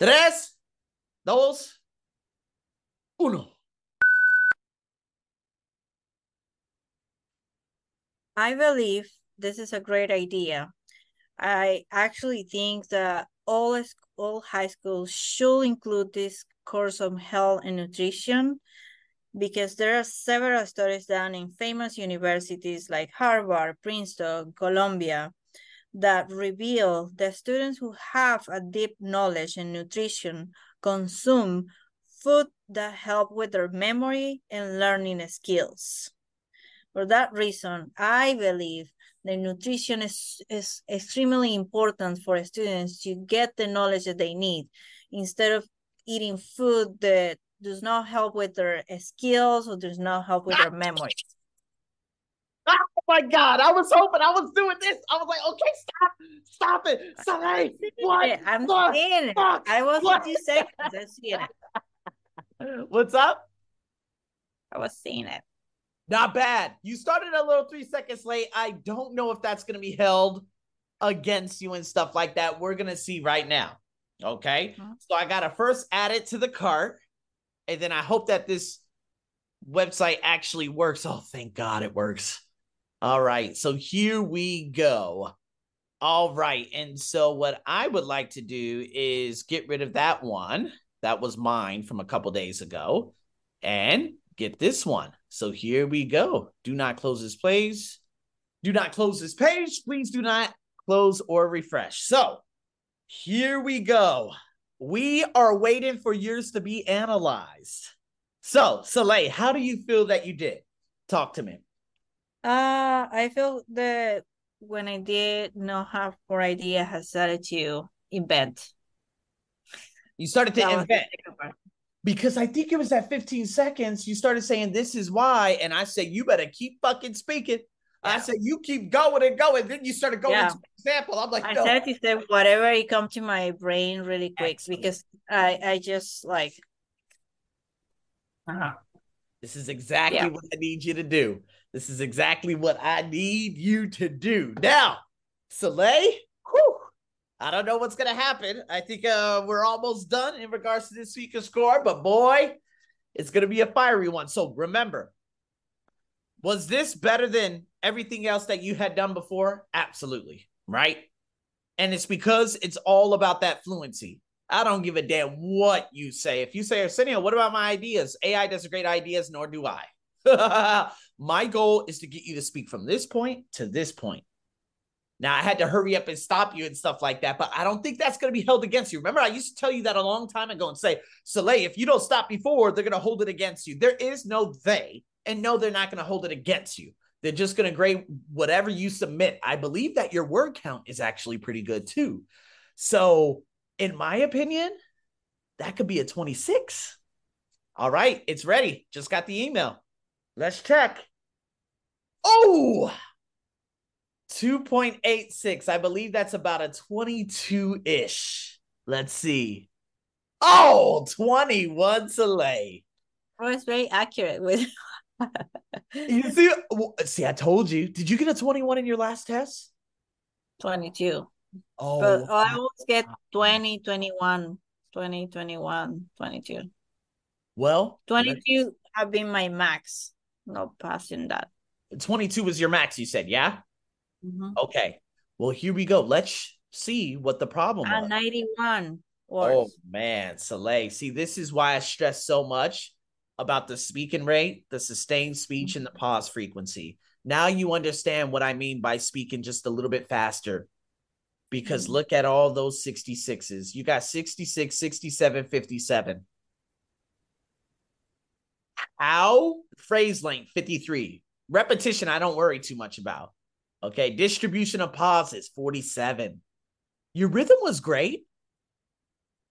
Tres, dos, uno. I believe this is a great idea. I actually think that all, all high schools should include this course of health and nutrition because there are several studies done in famous universities like Harvard, Princeton, Columbia that reveal that students who have a deep knowledge in nutrition consume food that help with their memory and learning skills. For that reason, I believe the nutrition is, is extremely important for students to get the knowledge that they need instead of eating food that does not help with their skills or does not help with their memory. Oh my God, I was hoping I was doing this. I was like, okay, stop, stop it. Sorry. What? I'm seeing it. Fuck, I was what? two seconds. I'm seeing it. What's up? I was seeing it. Not bad. You started a little three seconds late. I don't know if that's going to be held against you and stuff like that. We're going to see right now. Okay. Mm-hmm. So I got to first add it to the cart. And then I hope that this website actually works. Oh, thank God it works. All right. So here we go. All right. And so what I would like to do is get rid of that one. That was mine from a couple days ago. And get this one. So here we go. Do not close this page. Do not close this page. Please do not close or refresh. So here we go. We are waiting for yours to be analyzed. So, Celeith, how do you feel that you did? Talk to me. Uh, I feel that when I did not have more idea, I started to invent. You started to that invent because I think it was at 15 seconds you started saying this is why, and I said you better keep fucking speaking. Yeah. I said you keep going and going. Then you started going yeah. to example. I'm like, I no. started to say whatever it come to my brain really quick Excellent. because I I just like. Uh-huh. This is exactly yeah. what I need you to do. This is exactly what I need you to do. Now, Celeith, whew, I don't know what's gonna happen. I think uh, we're almost done in regards to this week's score, but boy, it's gonna be a fiery one. So remember, was this better than everything else that you had done before? Absolutely, right? And it's because it's all about that fluency. I don't give a damn what you say. If you say, Arsenio, what about my ideas? AI doesn't great ideas, nor do I. my goal is to get you to speak from this point to this point. Now I had to hurry up and stop you and stuff like that, but I don't think that's going to be held against you. Remember, I used to tell you that a long time ago and say, Celeith, if you don't stop before, they're going to hold it against you. There is no they, and no, they're not going to hold it against you. They're just going to grade whatever you submit. I believe that your word count is actually pretty good too. So, in my opinion, that could be a 26. All right, it's ready. Just got the email. Let's check. Oh, 2.86. I believe that's about a 22 ish. Let's see. Oh, 21 Celeith. Oh, it's very accurate with. you see, see, I told you. Did you get a 21 in your last test? 22. Oh, but I always get 20, 21, 20, 21, 22. Well, 22 have been my max. No passing that. 22 was your max, you said, yeah? Mm-hmm. Okay. Well, here we go. Let's see what the problem uh, was. 91. Or... Oh man, Celeith. See, this is why I stress so much about the speaking rate, the sustained speech, and the pause frequency. Now you understand what I mean by speaking just a little bit faster. Because mm-hmm. look at all those 66s. You got 66, 67, 57. How? Phrase length 53. Repetition, I don't worry too much about. Okay, distribution of pauses 47. Your rhythm was great.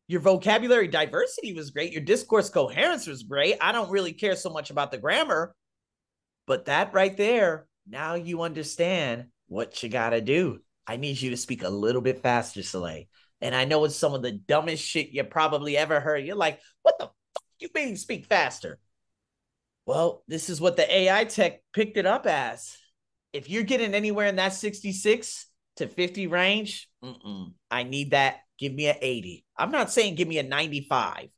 Your vocabulary diversity was great. Your discourse coherence was great. I don't really care so much about the grammar, but that right there, now you understand what you got to do. I need you to speak a little bit faster, Celeith. And I know it's some of the dumbest shit you probably ever heard. You're like, what the fuck you mean speak faster? Well, this is what the AI tech picked it up as if you're getting anywhere in that 66 to 50 range, I need that. Give me an 80. I'm not saying give me a 95.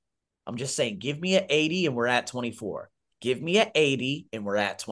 I'm just saying give me an 80 and we're at 24. Give me an 80 and we're at 20.